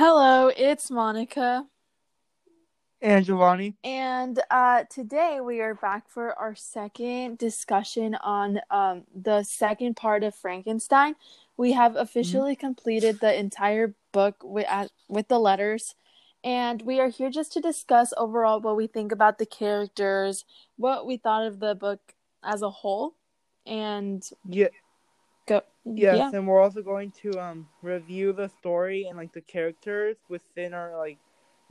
Hello, it's Monica. And Giovanni. And uh, today we are back for our second discussion on um, the second part of Frankenstein. We have officially mm-hmm. completed the entire book with, uh, with the letters. And we are here just to discuss overall what we think about the characters, what we thought of the book as a whole. And yeah. Yes, yeah. and we're also going to um review the story and like the characters within our like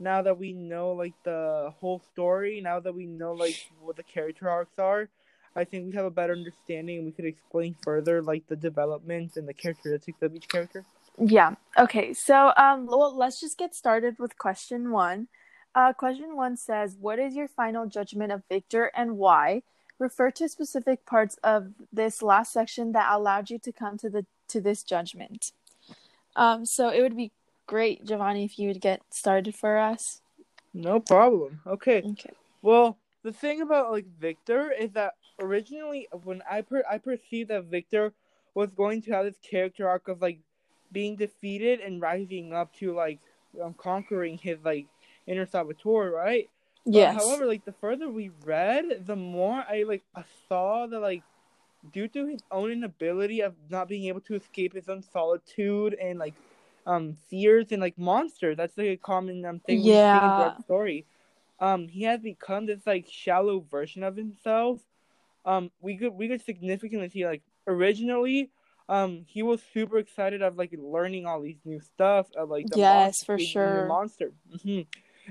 now that we know like the whole story, now that we know like what the character arcs are, I think we have a better understanding and we could explain further like the developments and the characteristics of each character. Yeah. Okay. So um well, let's just get started with question 1. Uh question 1 says, "What is your final judgment of Victor and why?" Refer to specific parts of this last section that allowed you to come to the to this judgment. Um, so it would be great, Giovanni, if you would get started for us. No problem. Okay. Okay. Well, the thing about like Victor is that originally when I per I perceived that Victor was going to have this character arc of like being defeated and rising up to like um, conquering his like inner saboteur, right? Yes. But, however, like the further we read, the more I like saw that like due to his own inability of not being able to escape his own solitude and like um fears and like monsters. That's like a common um thing yeah. the story. Um, he has become this like shallow version of himself. Um, we could we could significantly see like originally, um, he was super excited of like learning all these new stuff of like the yes for sure monster. Mm-hmm.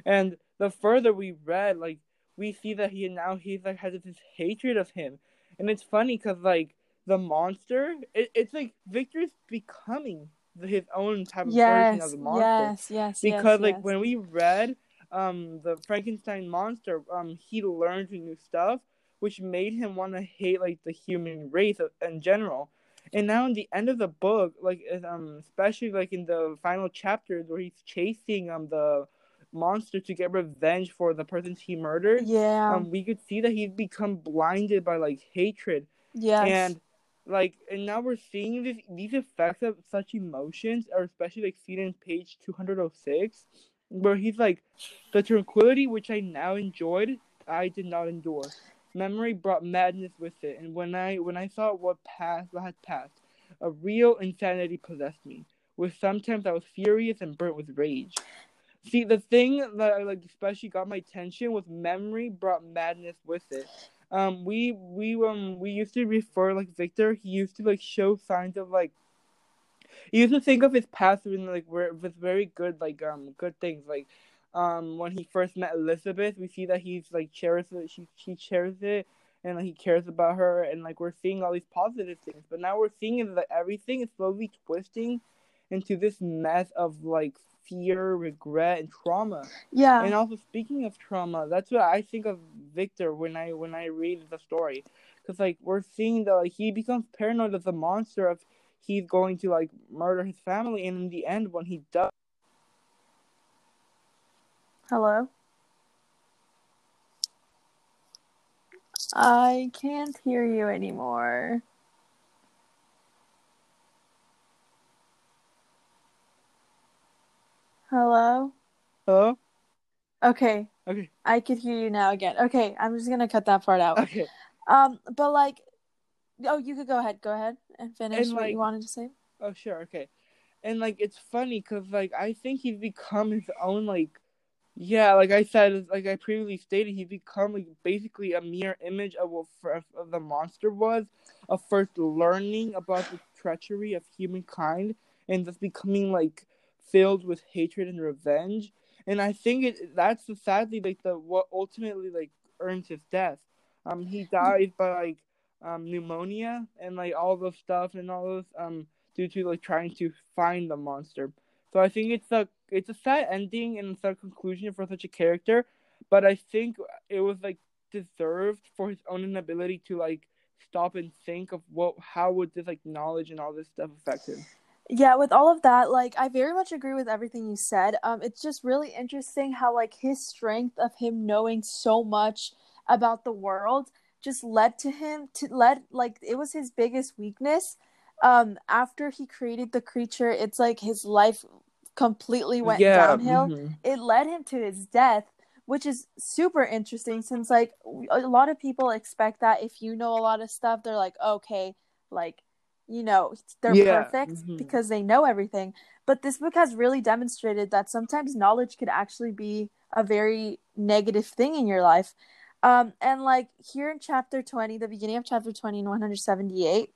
And the further we read, like we see that he now he's like has this hatred of him, and it's funny because like the monster, it, it's like Victor's becoming his own type of yes, version of the monster. Yes, yes, because yes, like yes. when we read um the Frankenstein monster, um he learned new stuff, which made him want to hate like the human race in general. And now in the end of the book, like um especially like in the final chapters where he's chasing um the monster to get revenge for the persons he murdered. Yeah. Um, we could see that he's become blinded by like hatred. Yes. And like, and now we're seeing this, these effects of such emotions are especially like seen in page two hundred oh six, where he's like, the tranquility which I now enjoyed, I did not endure. Memory brought madness with it, and when I when I saw what passed, what had passed, a real insanity possessed me. With sometimes I was furious and burnt with rage. See, the thing that like especially got my attention was memory brought madness with it. Um, we we um we used to refer like Victor. He used to like show signs of like. He used to think of his past in like with very good like um good things like, um when he first met Elizabeth, we see that he's like cherishes it. She she cherishes it and like he cares about her and like we're seeing all these positive things. But now we're seeing that everything is slowly twisting into this mess of like fear, regret, and trauma. Yeah. And also speaking of trauma, that's what I think of Victor when I when I read the story, because like we're seeing that like he becomes paranoid of the monster of he's going to like murder his family, and in the end, when he does. Hello. I can't hear you anymore. Hello? Hello? Okay. Okay. I could hear you now again. Okay, I'm just gonna cut that part out. Okay. Um, but like, oh, you could go ahead. Go ahead and finish And, what like- you wanted to say. Oh sure, okay. And like it's funny because like I think he's become his own like yeah, like I said, like I previously stated, he's become like basically a mirror image of what of the monster was, of first learning about the treachery of humankind and just becoming like filled with hatred and revenge. And I think it that's sadly like the what ultimately like earns his death. Um, he died by like um pneumonia and like all the stuff and all this um due to like trying to find the monster. So I think it's a it's a sad ending and a sad conclusion for such a character, but I think it was like deserved for his own inability to like stop and think of what how would this like knowledge and all this stuff affect him. Yeah, with all of that, like I very much agree with everything you said. Um, it's just really interesting how like his strength of him knowing so much about the world just led to him to let like it was his biggest weakness. Um, after he created the creature, it's like his life completely went yeah, downhill. mhm. It led him to his death, which is super interesting since like a lot of people expect that if you know a lot of stuff, they're like, okay, like you know, they're Yeah, perfect mhm. because they know everything. But this book has really demonstrated that sometimes knowledge could actually be a very negative thing in your life. Um, and like here in chapter 20, the beginning of chapter 20 and 178,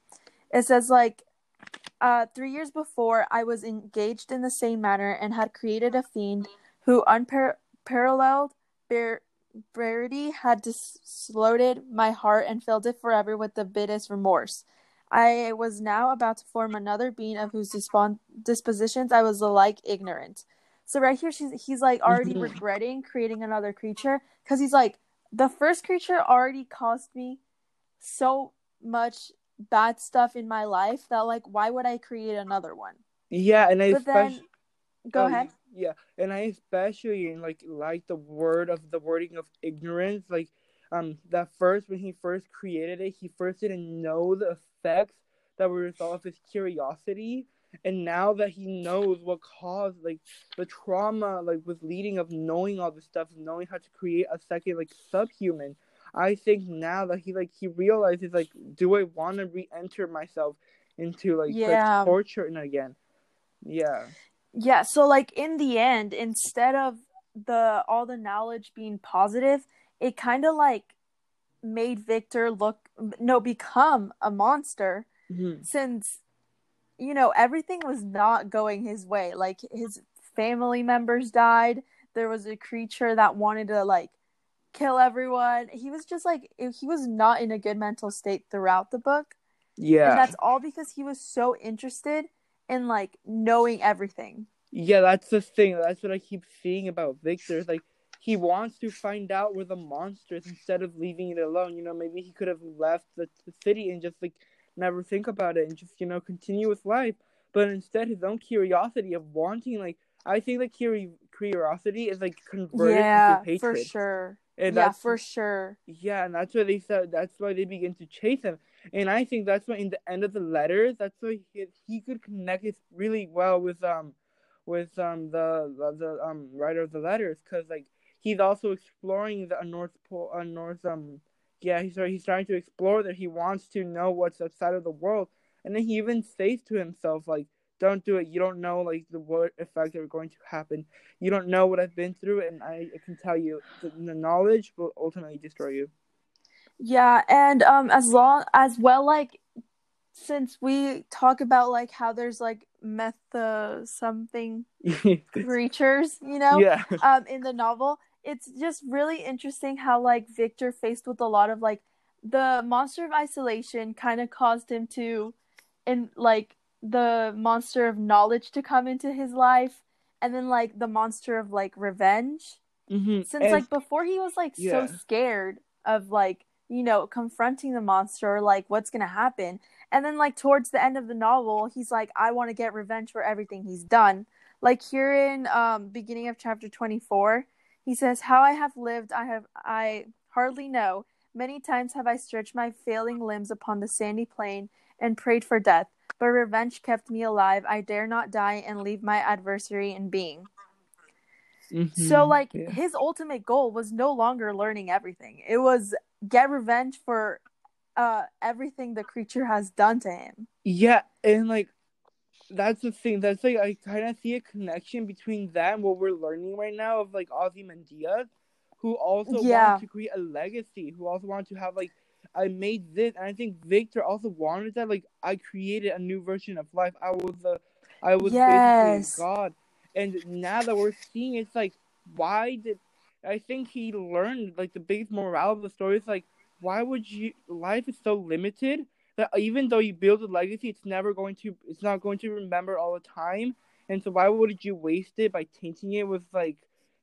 it says like uh, three years before, I was engaged in the same manner and had created a fiend who unparalleled bar- barbarity had dislocated my heart and filled it forever with the bitterest remorse. I was now about to form another being of whose dispon- dispositions I was alike ignorant. So right here, she's he's like already Mhm. regretting creating another creature because he's like the first creature already caused me so much bad stuff in my life that like why would I create another one? Yeah, and I But then especially go oh, ahead. Yeah, and I especially like like the word of the wording of ignorance. Like, um, that first when he first created it, he first didn't know the effects that were a result of his curiosity, and now that he knows what caused like the trauma, like was leading of knowing all this stuff, knowing how to create a second like subhuman. I think now that he like he realizes like, do I want to re-enter myself into like, Yeah. torture and again? Yeah. Yeah, so like in the end, instead of the all the knowledge being positive, it kind of like made Victor look no become a monster Mhm. since you know everything was not going his way. Like his family members died. There was a creature that wanted to like kill everyone. He was just like he was not in a good mental state throughout the book. Yeah. And that's all because he was so interested in like knowing everything. Yeah, that's the thing. That's what I keep seeing about Victor. It's like he wants to find out where the monster is instead of leaving it alone. You know, maybe he could have left the, the city and just like never think about it and just you know continue with life. But instead, his own curiosity of wanting, like I think that curi- curiosity is like converted yeah, into for sure. And yeah, for sure. yeah, and that's why they said that's why they begin to chase him. And I think that's why in the end of the letters, that's why he, he could connect it really well with um with um the the, the um writer of the letters because like he's also exploring the North Pole uh, North um yeah he's he's trying to explore that he wants to know what's outside of the world and then he even says to himself like don't do it you don't know like the what effects are going to happen you don't know what I've been through and I, I can tell you the, the knowledge will ultimately destroy you. Yeah, and um as long as well like since we talk about like how there's like metha something creatures, you know, yeah. um in the novel, it's just really interesting how like Victor faced with a lot of like the monster of isolation kind of caused him to and like the monster of knowledge to come into his life and then like the monster of like revenge Mm-hmm. since like before he was like Yeah. so scared of like you know confronting the monster or like what's gonna happen and then like towards the end of the novel he's like i want to get revenge for everything he's done like here in um beginning of chapter 24 he says how i have lived i have i hardly know many times have i stretched my failing limbs upon the sandy plain and prayed for death but revenge kept me alive i dare not die and leave my adversary in being so like Mm-hmm. yeah. his ultimate goal was no longer learning everything. It was get revenge for uh everything the creature has done to him. yeah, and like that's the thing. That's like I kind of see a connection between that and what we're learning right now of like Ozymandias, who also Yeah. want to create a legacy, who also wanted to have like I made this, and I think Victor also wanted that. Like I created a new version of life. I was the, I was Yes. basically God, and now that we're seeing, it's like why did I think he learned like the biggest morale of the story is like why would you life is so limited that even though you build a legacy it's never going to it's not going to remember all the time. And so why would you waste it by tainting it with like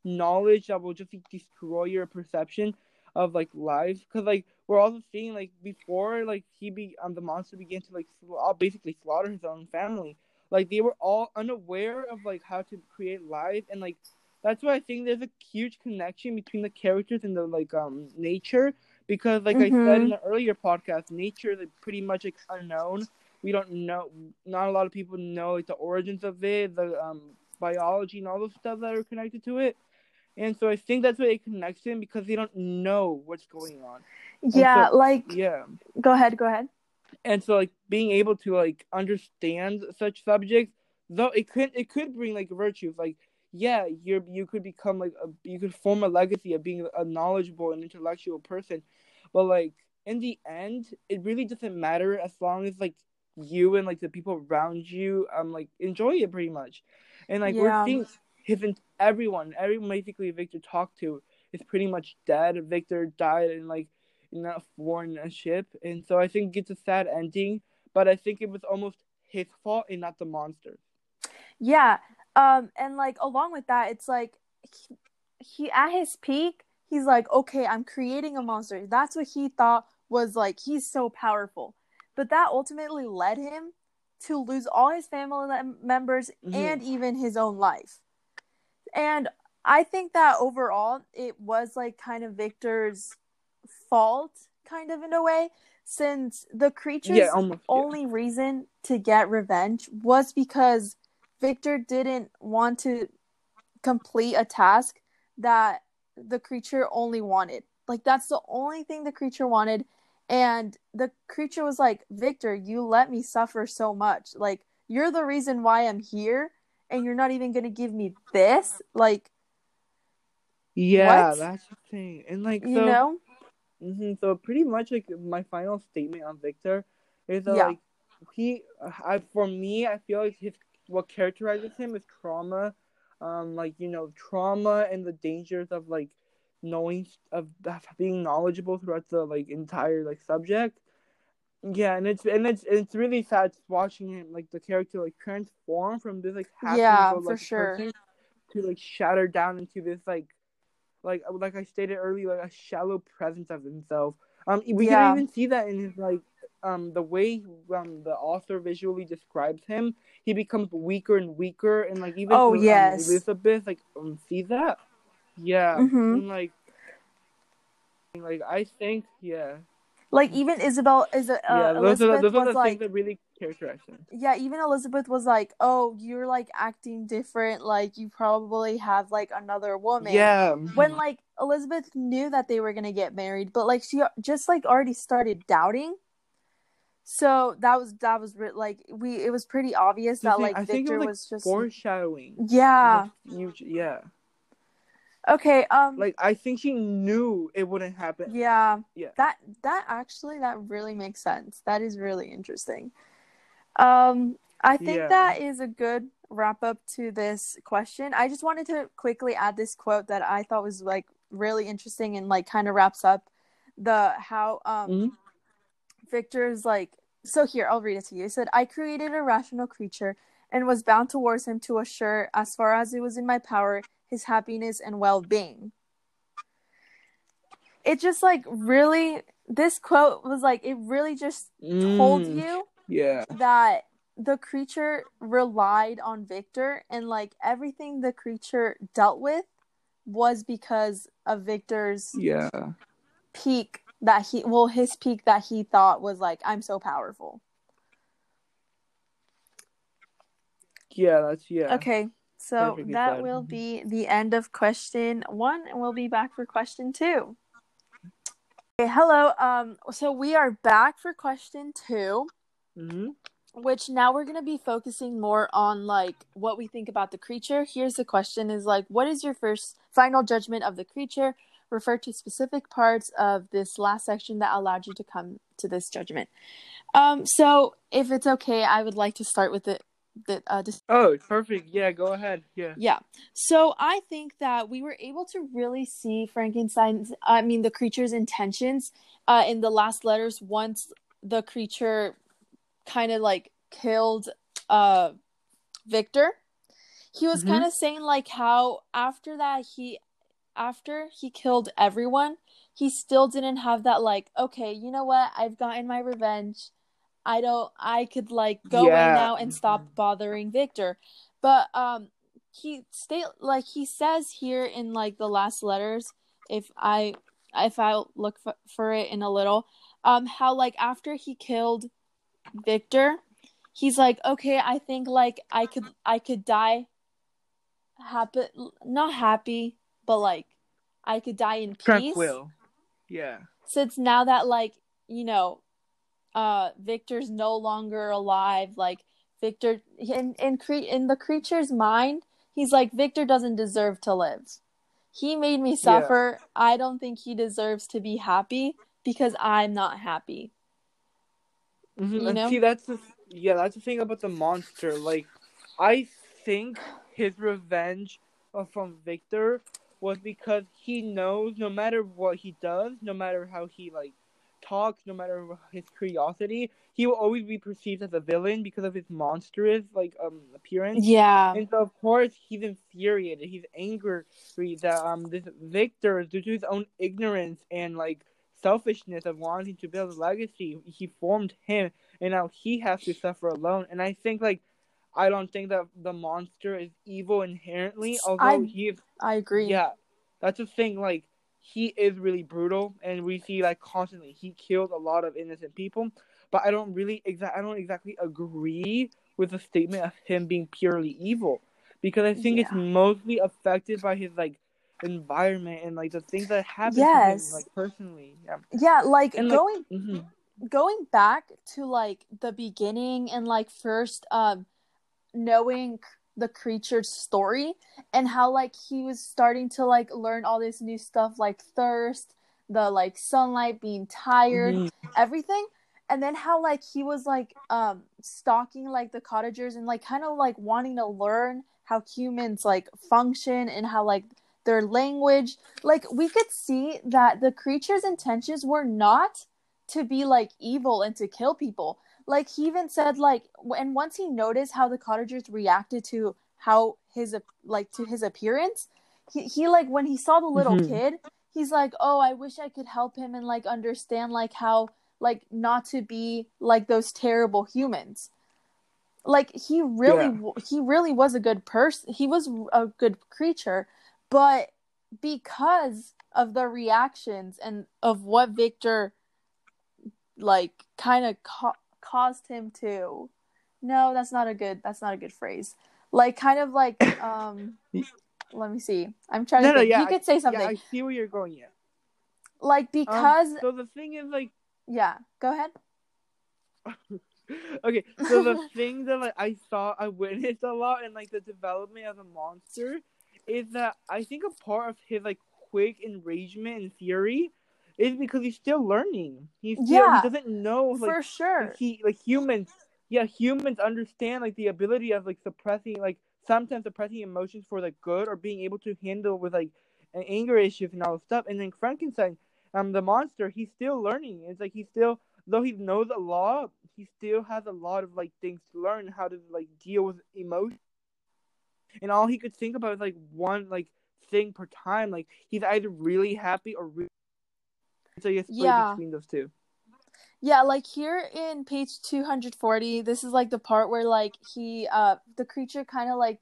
knowledge that will just destroy your perception of like life because like we're also seeing like before like he be um the monster began to like sla- basically slaughter his own family. Like they were all unaware of like how to create life. And like that's why I think there's a huge connection between the characters and the like um nature because like I said in the earlier podcast, nature is like, pretty much like unknown. We don't know. Not a lot of people know like the origins of it, the um biology and all those stuff that are connected to it. And so I think that's why it connects him because they don't know what's going on. Yeah, so- like Yeah. go ahead, go ahead. and so like being able to like understand such subjects though it could it could bring like virtues like yeah you're you could become like a, you could form a legacy of being a knowledgeable and intellectual person but like in the end it really doesn't matter as long as like you and like the people around you um like enjoy it pretty much and like Yeah. we're seeing his everyone everyone basically victor talked to is pretty much dead victor died in like in a foreign ship and so i think it's a sad ending but i think it was almost his fault and not the monster. Yeah. Um and like along with that it's like he, he at his peak he's like okay I'm creating a monster. That's what he thought was like he's so powerful. But that ultimately led him to lose all his family members Mhm. and even his own life. And I think that overall it was like kind of Victor's fault kind of in a way since the creatures yeah almost yeah. only reason to get revenge was because Victor didn't want to complete a task that the creature only wanted. Like that's the only thing the creature wanted and the creature was like, "Victor, you let me suffer so much. Like you're the reason why I'm here and you're not even going to give me this?" Like, yeah What? that's the thing and like you so know? hmm So pretty much like my final statement on Victor is that Yeah. like he, I for me, I feel like his what characterizes him is trauma, um, like you know trauma and the dangers of like knowing of of being knowledgeable throughout the like entire like subject. Yeah, and it's and it's it's really sad watching him like the character like transform from this like happy Yeah, for lucky sure. person to like shatter down into this like like like I stated earlier, like a shallow presence of himself. Um, we Yeah. can even see that in his like um the way um the author visually describes him. He becomes weaker and weaker, and like even Oh, um, yes. Elizabeth like um, see that. Yeah, Mhm. and like like I think yeah Like even Isabel is uh, yeah those Elizabeth the, those are was the like things that really characterize him. yeah, even Elizabeth was like, "Oh, you're like acting different. Like you probably have like another woman." Yeah, When like Elizabeth knew that they were gonna get married, but like she just like already started doubting. So that was that was like we it was pretty obvious that like I Victor was, was, just foreshadowing. yeah Huge- yeah. okay um Like I think she knew it wouldn't happen. yeah Yeah. that that actually that really makes sense that is really interesting um i think Yeah. that is a good wrap up to this question i just wanted to quickly add this quote that i thought was like really interesting and like kind of wraps up the how um Mhm. Victor's like so here i'll read it to you He said i created a rational creature and was bound towards him to assure as far as it was in my power his happiness and well-being it just like really this quote was like it really just told Mm, you Yeah. that the creature relied on Victor and like everything the creature dealt with was because of Victor's Yeah. peak that he well his peak that he thought was like I'm so powerful. Yeah, that's yeah. Okay. So Perfectly that said. will be the end of question 1 and we'll be back for question 2. Okay, hello. Um so we are back for question 2. hmm which now we're going to be focusing more on like what we think about the creature here's the question is like what is your first final judgment of the creature refer to specific parts of this last section that allowed you to come to this judgment um so if it's okay i would like to start with the the uh dis- Oh, perfect. Yeah, go ahead. Yeah. yeah so i think that we were able to really see frankenstein's i mean the creature's intentions uh in the last letters once the creature kind of like killed uh Victor. He was Mhm. kind of saying like how after that he after he killed everyone, he still didn't have that like okay, you know what? I've gotten my revenge. I don't I could like go away now and stop bothering Victor. But um he stay like he says here in like the last letters if I if I look f- for it in a little um how like after he killed Victor, he's like, okay, I think like I could I could die happy, not happy, but like I could die in peace. Tranquil. Yeah. Since now that like you know, uh, Victor's no longer alive. Like Victor in in cre- in the creature's mind, he's like Victor doesn't deserve to live. He made me suffer. Yeah. I don't think he deserves to be happy because I'm not happy. Mm-hmm. You know? see, that's the yeah, that's the thing about the monster. Like, I think his revenge from Victor was because he knows no matter what he does, no matter how he like talks, no matter his curiosity, he will always be perceived as a villain because of his monstrous like um appearance. Yeah. And so of course he's infuriated. He's angry that um this Victor, due to his own ignorance and like selfishness of wanting to build a legacy, he formed him, and now he has to suffer alone. And I think like I don't think that the monster is evil inherently, although I, he. I agree. Yeah, that's the thing. Like he is really brutal, and we see like constantly he killed a lot of innocent people. But I don't really exact. I don't exactly agree with the statement of him being purely evil, because I think yeah. it's mostly affected by his like environment and like the things that happen yes. to him, like personally. Yeah. Yeah, like and, going like, mm-hmm. going back to like the beginning and like first um knowing the creature's story and how like he was starting to like learn all this new stuff like thirst the like sunlight being tired mm-hmm. everything. And then how like he was like um stalking like the cottagers and like kind of like wanting to learn how humans like function and how like their language. Like we could see that the creature's intentions were not to be like evil and to kill people like he even said like and once he noticed how the cottagers reacted to how his like to his appearance he, he like when he saw the little mm-hmm. kid he's like oh i wish i could help him and like understand like how like not to be like those terrible humans like he really yeah. he really was a good person he was a good creature but because of the reactions and of what victor like kind of ca- caused him to no that's not a good that's not a good phrase. Like kind of like um let me see. I'm trying no, to no, think. Yeah, you could say something yeah, i see where you're going yeah. Like um, because um, so the thing is like yeah go ahead. Okay so the thing that like i saw i witnessed a lot in like the development of the monster is that i think a part of his like quick enragement and fury is because he's still learning. He's still, yeah, he doesn't know like, for sure. He like humans, yeah, humans understand like the ability of like suppressing like sometimes suppressing emotions for like good or being able to handle with like an anger issues and all this stuff. And then Frankenstein, um, the monster, he's still learning. It's like he's still though he knows a lot, he still has a lot of like things to learn how to like deal with emotion. And all he could think about is like one like thing per time. Like he's either really happy or really so you split yeah. between those two. Yeah, like here in page 240, this is like the part where like he uh the creature kind of like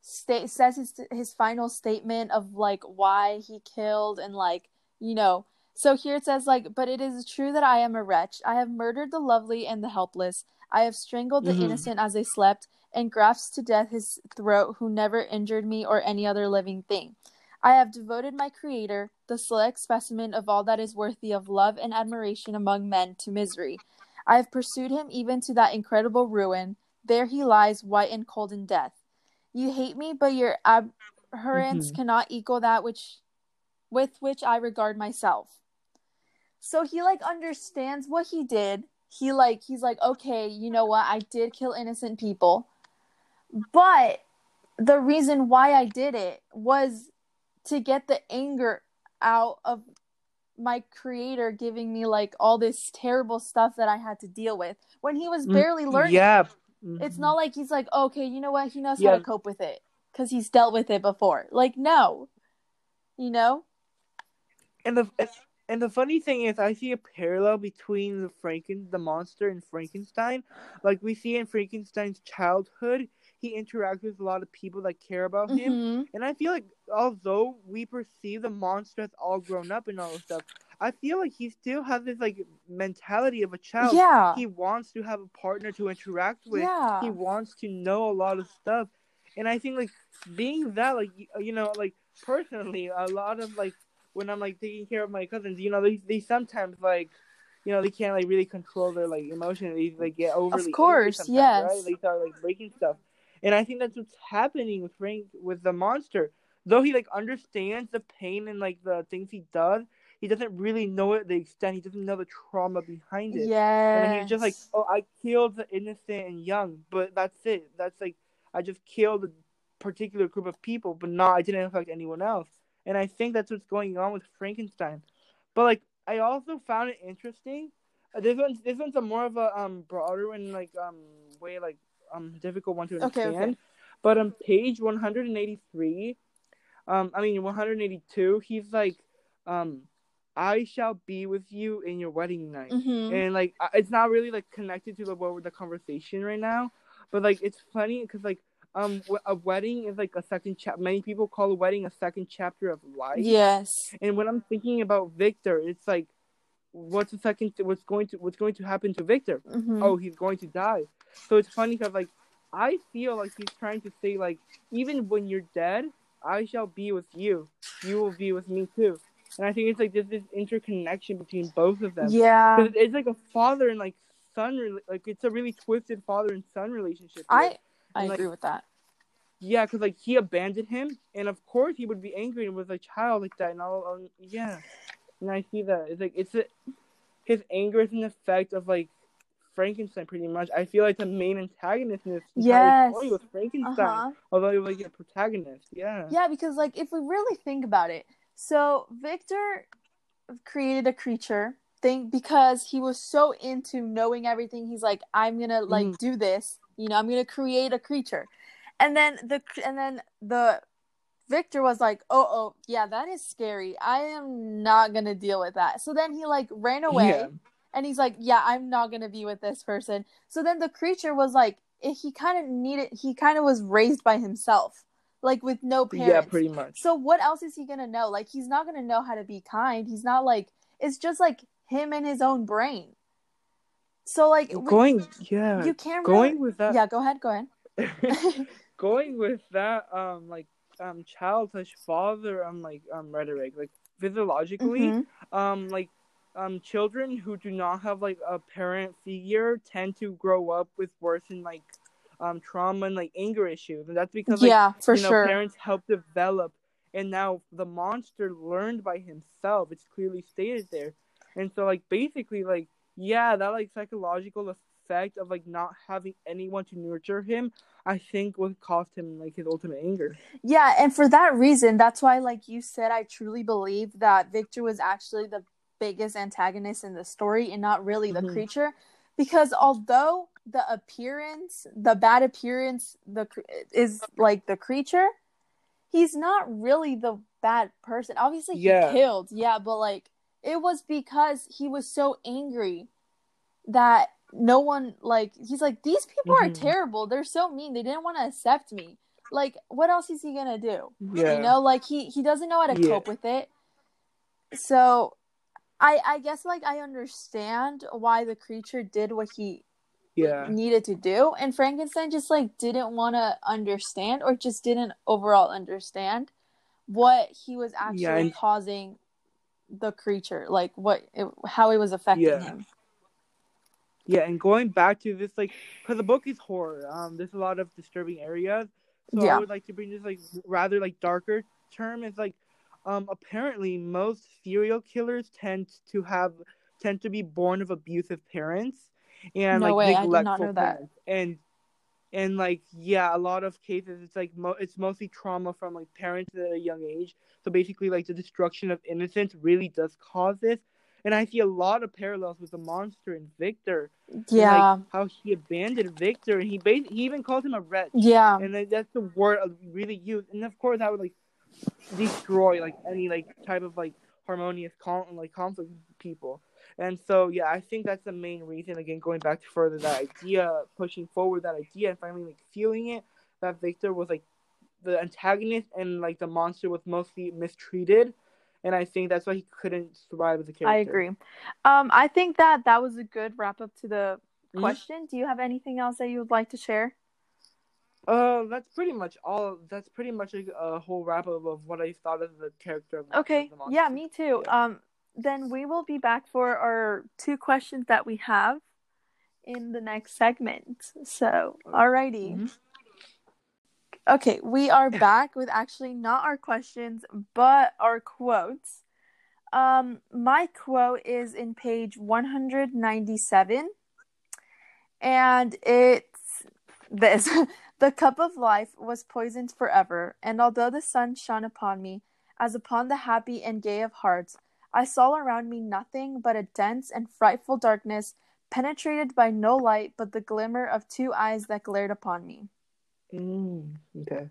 state says his his final statement of like why he killed and like, you know, so here it says like, but it is true that I am a wretch. I have murdered the lovely and the helpless. I have strangled the mm-hmm. innocent as they slept and grasped to death his throat who never injured me or any other living thing. I have devoted my Creator, the select specimen of all that is worthy of love and admiration among men, to misery. I have pursued him even to that incredible ruin. There he lies, white and cold in death. You hate me, but your abhorrence mm-hmm. cannot equal that which with which I regard myself. So he like understands what he did. He like he's like, okay, you know what? I did kill innocent people. But the reason why I did it was to get the anger out of my creator giving me like all this terrible stuff that I had to deal with when he was mm, barely learning. Yeah. Mm-hmm. It's not like he's like, okay, you know what? He knows yeah. how to cope with it because he's dealt with it before. Like, no, you know. And the and the funny thing is, I see a parallel between the Franken, the monster, and Frankenstein. Like we see in Frankenstein's childhood, he interacts with a lot of people that care about him. Mm-hmm. And I feel like although we perceive the monster as all grown up and all this stuff, I feel like he still has this like mentality of a child. Yeah. He wants to have a partner to interact with. Yeah. He wants to know a lot of stuff. and I think like being that like you know like personally a lot of like when I'm like taking care of my cousins, you know they they sometimes like you know they can't like really control their like emotions. They like get overly of course yes right? they start like breaking stuff, and I think that's what's happening with Frank with the monster. Though he like understands the pain and like the things he does, he doesn't really know it the extent. He doesn't know the trauma behind it. Yeah. And he's just like, oh, I killed the innocent and young, but that's it. That's like I just killed a particular group of people, but not I didn't affect anyone else. And I think that's what's going on with Frankenstein. But like I also found it interesting. Uh, this one's this one's a more of a um broader and like um way like um difficult one to understand. Okay, okay. But on page one hundred and eighty three, um I mean one hundred and eighty two, he's like um I shall be with you in your wedding night, mm-hmm. and like it's not really like connected to the what the conversation right now, but like it's funny because like um a wedding is like a second chapter. Many people call a wedding a second chapter of life. Yes. And when I'm thinking about Victor, it's like, what's the second? What's going to what's going to happen to Victor? Mm-hmm. Oh, he's going to die. So it's funny because like I feel like he's trying to say like even when you're dead, I shall be with you. You will be with me too. And I think it's like there's this interconnection between both of them. Yeah. Because it's like a father and like son, like it's a really twisted father and son relationship. I I and, agree like, with that. Yeah, because like he abandoned him, and of course he would be angry with a child like that, and all. Um, yeah, and I see that it's like it's a his anger is an effect of like Frankenstein, pretty much. I feel like the main antagonist in this yes. story was Frankenstein, uh-huh. although he was like a protagonist. Yeah. Yeah, because like if we really think about it, so Victor created a creature thing because he was so into knowing everything. He's like, I'm gonna like mm. do this. You know, I'm gonna create a creature, and then the and then the Victor was like, oh oh yeah, that is scary. I am not gonna deal with that. So then he like ran away. Yeah. And he's like, yeah, I'm not gonna be with this person. So then the creature was like, he kind of needed, he kind of was raised by himself like with no parents. Yeah, pretty much. So what else is he gonna know? Like he's not gonna know how to be kind. He's not like it's just like him and his own brain. So like going, yeah, you can't going really, with that. Yeah, go ahead, go ahead. going with that, um, like um, child slash father, um, like um, rhetoric, like physiologically, mm-hmm. um, like um, children who do not have like a parent figure tend to grow up with worsened like um trauma and like anger issues, and that's because like, yeah, for you know, sure, parents help develop, and now the monster learned by himself. It's clearly stated there, and so like basically like yeah, that like psychological effect of like not having anyone to nurture him, I think would cost him like his ultimate anger. Yeah, and for that reason, that's why like you said, I truly believe that Victor was actually the biggest antagonist in the story and not really the mm-hmm. creature because although the appearance, the bad appearance, the is like the creature. He's not really the bad person. Obviously, he yeah. killed, yeah, but like it was because he was so angry that no one like he's like these people mm-hmm. are terrible. They're so mean. They didn't want to accept me. Like, what else is he gonna do? Yeah. You know, like he he doesn't know how to yeah. cope with it. So, I I guess like I understand why the creature did what he yeah. needed to do and frankenstein just like didn't want to understand or just didn't overall understand what he was actually yeah, and... causing the creature like what it, how it was affecting yeah. him yeah and going back to this like because the book is horror um there's a lot of disturbing areas so yeah. i would like to bring this like rather like darker term is like um apparently most serial killers tend to have tend to be born of abusive parents and no like way, neglectful parents. And and like yeah, a lot of cases it's like mo- it's mostly trauma from like parents at a young age. So basically, like the destruction of innocence really does cause this. And I see a lot of parallels with the monster and Victor. Yeah, and, like, how he abandoned Victor, and he bas- he even called him a wretch. Yeah, and like, that's the word I really use. And of course, I would like destroy like any like type of like harmonious con- like conflict with people. And so, yeah, I think that's the main reason. Again, going back to further that idea, pushing forward that idea, and finally like feeling it that Victor was like the antagonist and like the monster was mostly mistreated. And I think that's why he couldn't survive as a character. I agree. Um, I think that that was a good wrap up to the mm-hmm. question. Mm-hmm. Do you have anything else that you would like to share? Uh, that's pretty much all. That's pretty much a, a whole wrap up of what I thought of the character. Of Okay. the monster. Yeah, me too. Yeah. Um, then we will be back for our two questions that we have in the next segment. So, alrighty. Mhm. Okay, we are back with actually not our questions, but our quotes. Um, my quote is in page 197, and it's this The cup of life was poisoned forever, and although the sun shone upon me, as upon the happy and gay of hearts, I saw around me nothing but a dense and frightful darkness, penetrated by no light but the glimmer of two eyes that glared upon me. Mm, okay.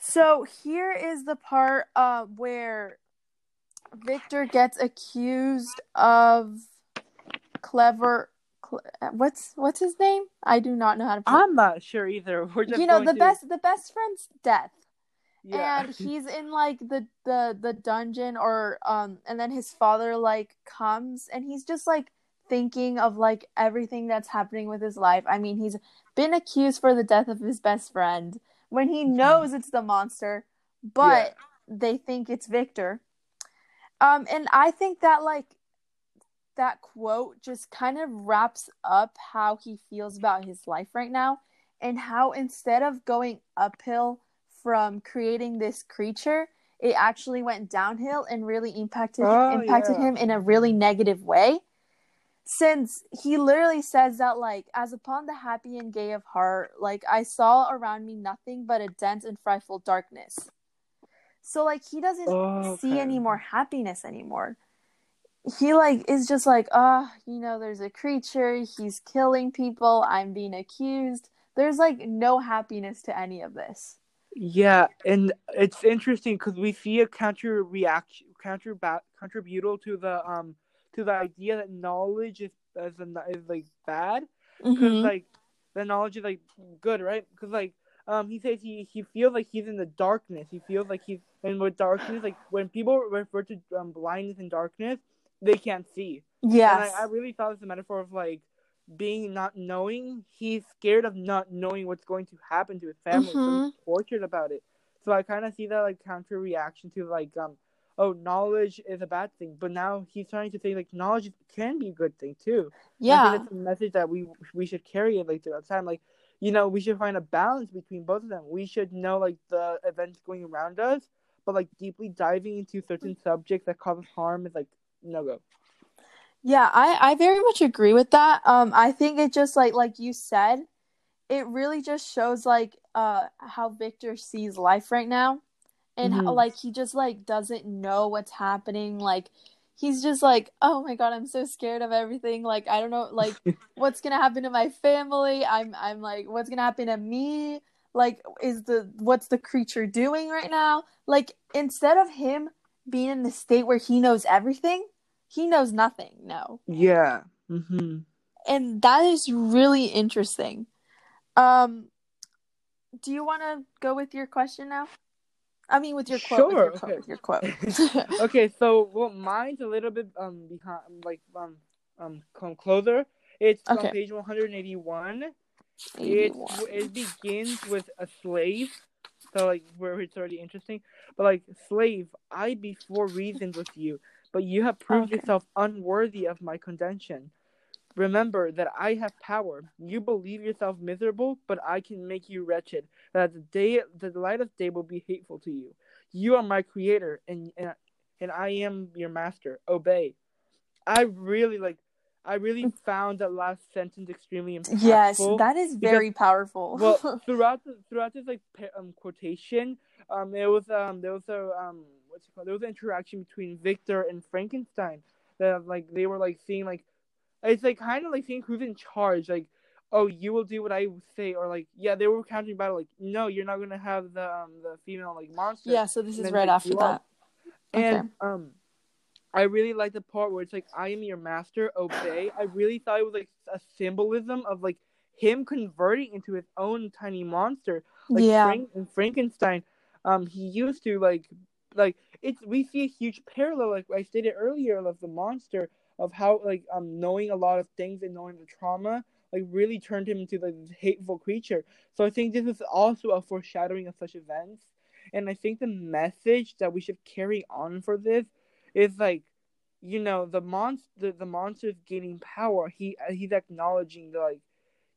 So here is the part uh, where Victor gets accused of clever. Cle- what's what's his name? I do not know how to. pronounce I'm not sure either. We're just You know the to- best the best friend's death, Yeah. and he's in like the the the dungeon, or um, and then his father like comes, and he's just like thinking of like everything that's happening with his life. I mean, he's been accused for the death of his best friend when he knows it's the monster, but they think it's Victor. Um, and I think that like that quote just kind of wraps up how he feels about his life right now and how instead of going uphill from creating this creature, it actually went downhill and really impacted Oh, impacted yeah. him in a really negative way. Since he literally says that like as upon the happy and gay of heart, like I saw around me nothing but a dense and frightful darkness. So like he doesn't Oh, see okay. any more happiness anymore. He like is just like, ah, you know, there's a creature, he's killing people, I'm being accused. There's like no happiness to any of this. Yeah, and it's interesting because we see a counter reaction, counter ba- contributal to the um to the idea that knowledge is is, is like bad because Mhm. like the knowledge is like good, right? Because like um he says he he feels like he's in the darkness. He feels like he's and with darkness, like when people refer to um, blindness and darkness, they can't see. Yeah, I, I really thought it's a metaphor of like being not knowing. He's scared of not knowing what's going to happen to his family, so Mhm. he's tortured about it. So I kind of see that like counter reaction to like um oh knowledge is a bad thing, but now he's trying to say like knowledge can be a good thing too. Yeah. think it's a message that we we should carry it like throughout time. Like you know we should find a balance between both of them. We should know like the events going around us, but like deeply diving into certain subjects that cause harm is like no go. Yeah, I I very much agree with that. Um I think it just like like you said, it really just shows like uh how Victor sees life right now and how Mhm. like he just like doesn't know what's happening like he's just like oh my god i'm so scared of everything like i don't know like what's gonna happen to my family i'm i'm like what's gonna happen to me like is the what's the creature doing right now like instead of him being in the state where he knows everything he knows nothing no Yeah. Mm-hmm. and that is really interesting um do you want to go with your question now i mean with your quote Sure, with okay. your quote, with your quote. okay, so well, mine's a little bit um behind, like um um come closer. It's Okay. on page one hundred and eighty one. It it begins with a slave, so like where it's already interesting. But like slave, I before reasoned with you, but you have proved Okay. yourself unworthy of my condemnation. Remember that I have power. You believe yourself miserable, but I can make you wretched. That the day, the light of day will be hateful to you. You are my creator, and and, and I am your master. Obey. I really like. I really found that last sentence extremely impactful. yes that is because- very powerful well, throughout the, throughout this like um quotation, um, it was um there was a um what's it called? There was an interaction between Victor and Frankenstein that like they were like seeing like it's like kind of like seeing who's in charge. Like, oh, you will do what I say, or like yeah, they were countering battle. Like, no, you're not gonna have the um the female like monster. yeah so this is right after that up. And um, I really like the part where it's like, "I am your master, obey." I really thought it was like a symbolism of like him converting into his own tiny monster. Like yeah Frank- in Frankenstein, um, he used to like, like it's we see a huge parallel, like I stated earlier, of the monster of how like um knowing a lot of things and knowing the trauma like really turned him into like this hateful creature. So I think this is also a foreshadowing of such events. And I think the message that we should carry on for this is like, you know, the monster the, the monster's gaining power. He he's acknowledging the like,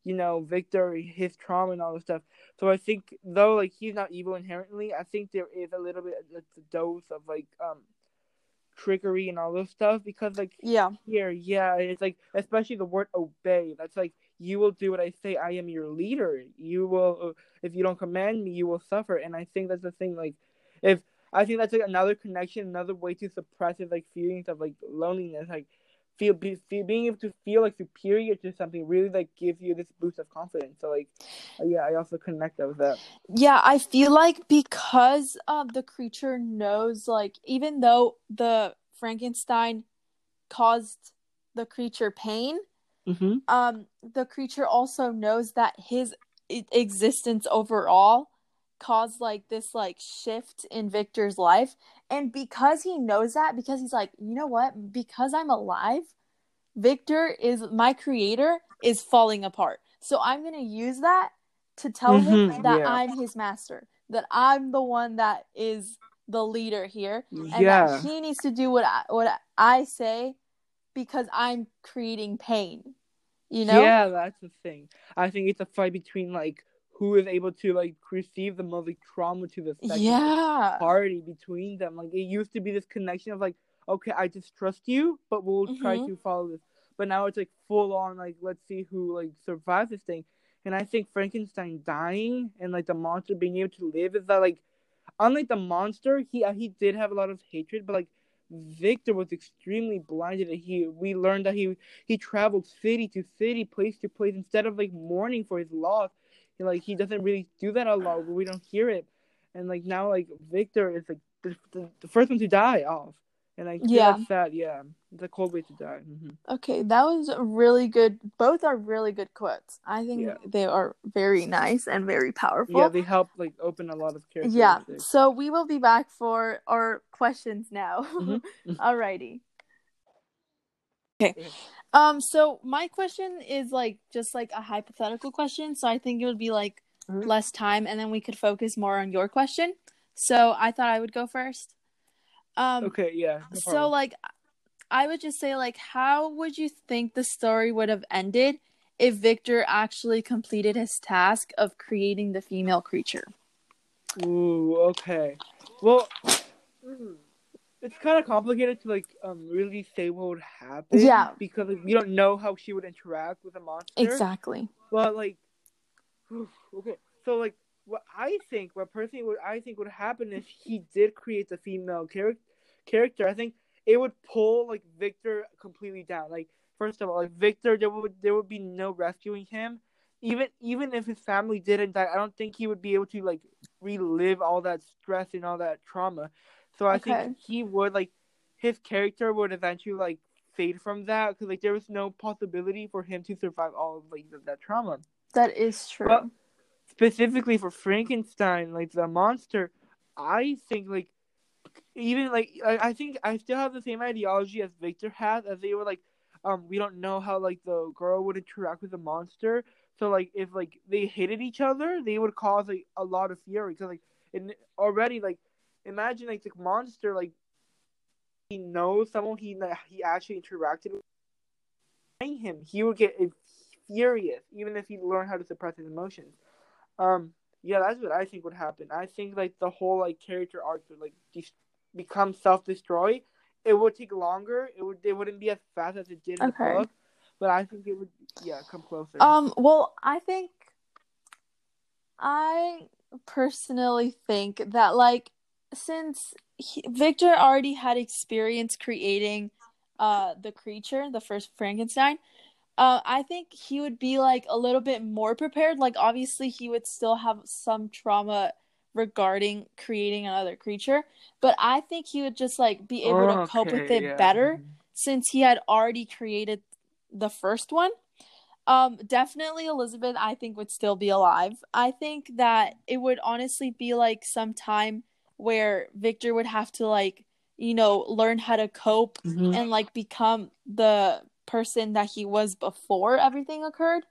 you know, Victor, his trauma and all this stuff. So I think though like he's not evil inherently, I think there is a little bit a dose of like um trickery and all this stuff because like yeah. here yeah it's like especially the word obey. That's like you will do what i say. I am your leader. You will uh, if you don't command me you will suffer. And i think that's the thing like if i think that's like another connection another way to suppress it like feelings of like loneliness like feel, be, feel being able to feel like superior to something really like gives you this boost of confidence so like uh, yeah i also connect that with that yeah i feel like because um the creature knows like even though the frankenstein caused the creature pain mm-hmm. um the creature also knows that his existence overall caused like this like shift in Victor's life. And because he knows that, because he's like, you know what? Because I'm alive, Victor is my creator is falling apart. So I'm gonna use that to tell mm-hmm, him that yeah. I'm his master, that I'm the one that is the leader here, and yeah. that he needs to do what I, what I say because I'm creating pain. You know? Yeah, that's the thing. I think it's a fight between like who is able to like receive the most like trauma to the second yeah. party between them. Like it used to be this connection of like, okay, I just trust you, but we'll mm-hmm. try to follow this. But now it's like full on like let's see who like survives this thing. And I think Frankenstein dying and like the monster being able to live is that like unlike the monster, he uh, he did have a lot of hatred, but like Victor was extremely blinded. And he we learned that he he traveled city to city, place to place, instead of like mourning for his loss like he doesn't really do that a lot, but we don't hear it. And like now, like Victor is like the, the, the first one to die off, and like yeah, that's sad. Yeah, it's a cold way to die. Mm-hmm. Okay, that was really good. Both are really good quotes. I think yeah. they are very nice and very powerful. Yeah, they help like open a lot of characters. Yeah, so we will be back for our questions now. Mm-hmm. Alrighty. Okay. Um, so my question is like just like a hypothetical question. So I think it would be like mm-hmm. less time and then we could focus more on your question. So I thought I would go first. Um Okay, yeah. No so like I would just say like how would you think the story would have ended if Victor actually completed his task of creating the female creature? Ooh, okay. Well, mm, it's kind of complicated to like um really say what would happen. Yeah, because like, we don't know how she would interact with a monster. Exactly. But like, okay, so like what I think, what personally what I think would happen if he did create the female character, character, I think it would pull like Victor completely down. Like first of all, like Victor, there would there would be no rescuing him. Even even if his family didn't die, I don't think he would be able to like relive all that stress and all that trauma. So I okay. think he would like his character would eventually like fade from that because like there was no possibility for him to survive all of like that trauma. That is true. But specifically for Frankenstein, like the monster, I think like even like I, I think I still have the same ideology as Victor has, as they were like, um, we don't know how like the girl would interact with the monster. So like if like they hated each other, they would cause like a lot of fury because like in already like imagine like the monster like he knows someone he he actually interacted with him. He would get furious even if he learned how to suppress his emotions. Um yeah that's what i think would happen. I think like the whole like character arc would like de- become self-destroy it would take longer. It would it wouldn't be as fast as it did in okay. the book but i think it would yeah come closer. Um well i think i personally think that like since he, Victor already had experience creating uh the creature, the first Frankenstein, uh I think he would be like a little bit more prepared. Like obviously he would still have some trauma regarding creating another creature, but I think he would just like be able to cope with it yeah. better mm-hmm. since he had already created the first one. Um, definitely Elizabeth, I think, would still be alive. I think that it would honestly be like some time where Victor would have to like you know learn how to cope mm-hmm. and like become the person that he was before everything occurred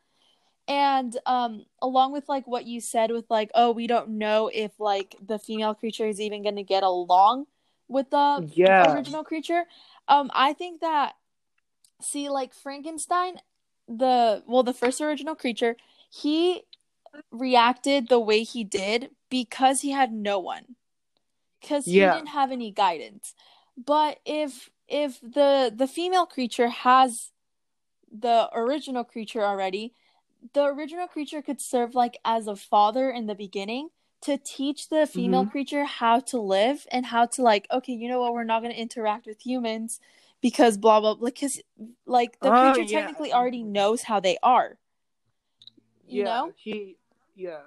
and um along with like what you said with like oh we don't know if like the female creature is even going to get along with the Yeah. original creature um i think that see like frankenstein the well the first original creature he reacted the way he did because he had no one because he Yeah. didn't have any guidance but if if the the female creature has the original creature already the original creature could serve like as a father in the beginning to teach the female Mhm. creature how to live and how to like okay you know what we're not going to interact with humans because blah blah blah because like the Oh, creature yeah. technically already knows how they are you yeah, know he yeah.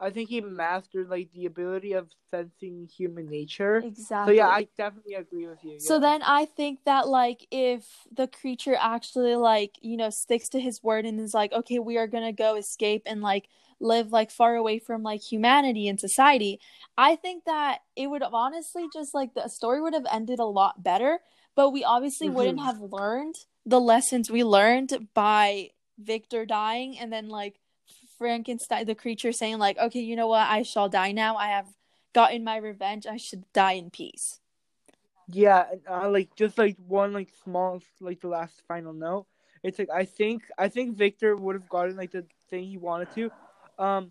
I think he mastered like the ability of sensing human nature. Exactly. So yeah, I definitely agree with you. So then I think that like if the creature actually like, you know, sticks to his word and is like, okay, we are gonna go escape and like live like far away from like humanity and society, I think that it would have honestly just like the story would have ended a lot better, but we obviously wouldn't Mhm. have learned the lessons we learned by Victor dying and then like Frankenstein the creature saying like, okay, you know what, I shall die now. I have gotten my revenge. I should die in peace. Yeah, uh, like just like one like small like the last final note. It's like I think I think Victor would have gotten like the thing he wanted to. Um,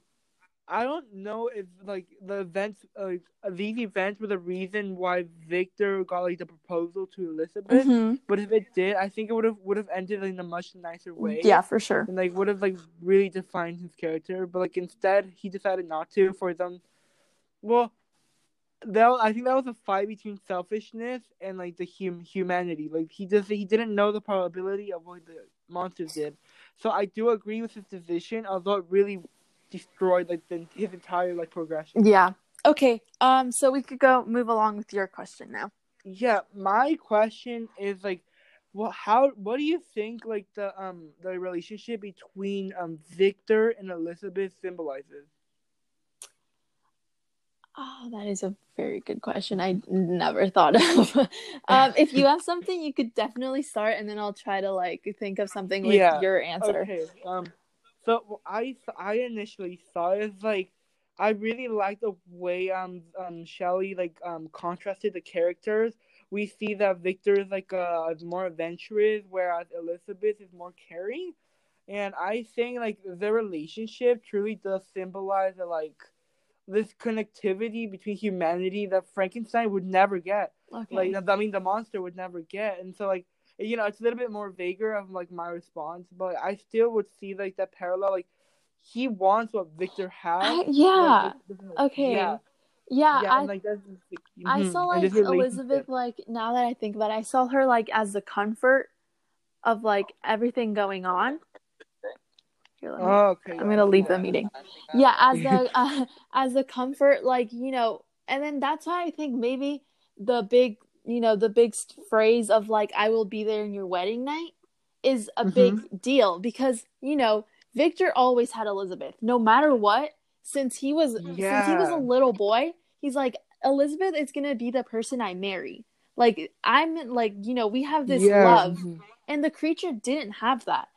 I don't know if like the events like these events were the reason why Victor got like the proposal to Elizabeth. Mhm. But if it did, I think it would have would have ended in a much nicer way. Yeah, for sure. and like would have like really defined his character. But like instead, he decided not to for them. Well, that I think that was a fight between selfishness and like the hum- humanity. Like he just he didn't know the probability of what the monsters did. So I do agree with his decision, although it really destroyed like the, his entire like progression. Yeah. Okay. Um. So we could go move along with your question now. Yeah, my question is like, well, how? What do you think like the um the relationship between um Victor and Elizabeth symbolizes? Oh, that is a very good question. I never thought of. um, if you have something, you could definitely start, and then I'll try to like think of something with Yeah, your answer. Okay. Um. So I I initially thought it's like I really like the way um um Shelley like um contrasted the characters. We see that Victor is like uh more adventurous, whereas Elizabeth is more caring. And I think like their relationship truly does symbolize uh, like this connectivity between humanity that Frankenstein would never get. Okay. Like I mean, the monster would never get, and so like you know, it's a little bit more vaguer of like my response, but I still would see like that parallel. Like he wants what Victor has. Like, yeah. this- Okay. Yeah. Yeah. yeah, I and, like that's. I mhm, saw like. Elizabeth like now that I think about it, I saw her like as the comfort of like everything going on. Here, me- Oh, okay. I'm gonna leave the meeting. Yeah, as the uh, as the comfort, like you know, and then that's why I think maybe the big, you know, the big phrase of like "I will be there in your wedding night" is a big deal because you know Victor always had Elizabeth, no matter what. Since he was since he was a little boy, he's like Elizabeth is gonna be the person I marry. Like I'm like you know we have this Yeah, love mhm. and the creature didn't have that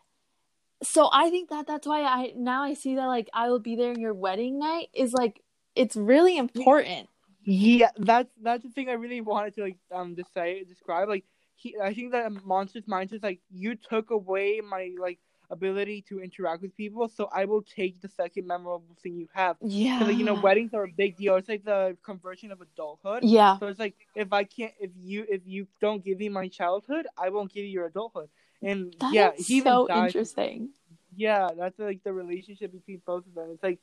so i think that that's why i now i see that like i will be there in your wedding night is like it's really important Yeah, that's that's the thing I really wanted to like um to say describe. Like he, I think that monster's mindset is like you took away my like ability to interact with people, so I will take the second memorable thing you have. yeah like, you know, weddings are a big deal. It's like the conversion of adulthood. yeah So it's like if I can't, if you if you don't give me my childhood, I won't give you your adulthood. And That yeah, he even so died. interesting Yeah, that's like the relationship between both of them. It's like,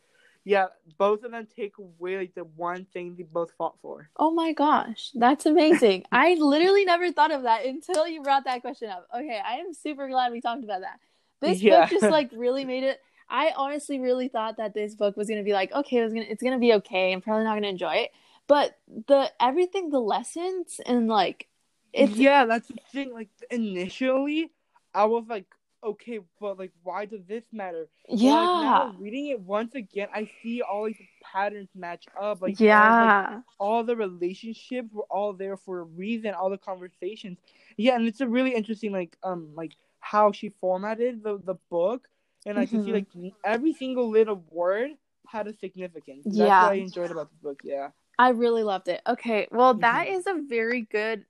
yeah, both of them take away like the one thing they both fought for. oh my gosh that's amazing i literally never thought of that until you brought that question up okay i am super glad we talked about that this Yeah. book just like really made it i honestly really thought that this book was gonna be like okay it was gonna it's gonna be okay i'm probably not gonna enjoy it but the everything the lessons and like it's yeah, that's the thing. Like initially, I was like, okay, but like, why does this matter? But, yeah like, reading it once again, I see all these patterns match up. Like, all, like, yeah all the relationships were all there for a reason. All the conversations, yeah, and it's a really interesting like um like how she formatted the the book. and I can see Mhm. like every single little word had a significance. That's Yeah. what I enjoyed about the book. Yeah. I really loved it. Okay, well, that Mhm. is a very good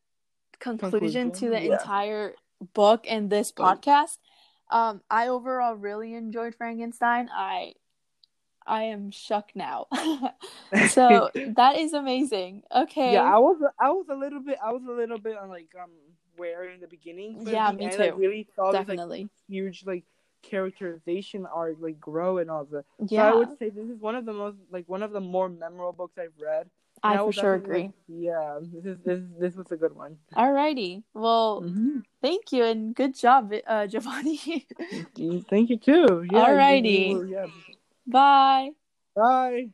conclusion, to the yeah. entire book and this podcast. Um, I overall really enjoyed Frankenstein. I I am shook now. so that is amazing. Okay. Yeah, I was I was a little bit I was a little bit on like um wary in the beginning. But Yeah, the me end, I too. really saw this like Definitely. huge like characterization arc like grow and all that. So yeah. I would say this is one of the most like one of the more memorable books I've read. I for sure agree. yeah, this is this this was a good one. Alrighty. Well, Mm-hmm. thank you and good job, uh, Giovanni. Thank you too. Yeah, Alrighty. you yeah. Bye. Bye.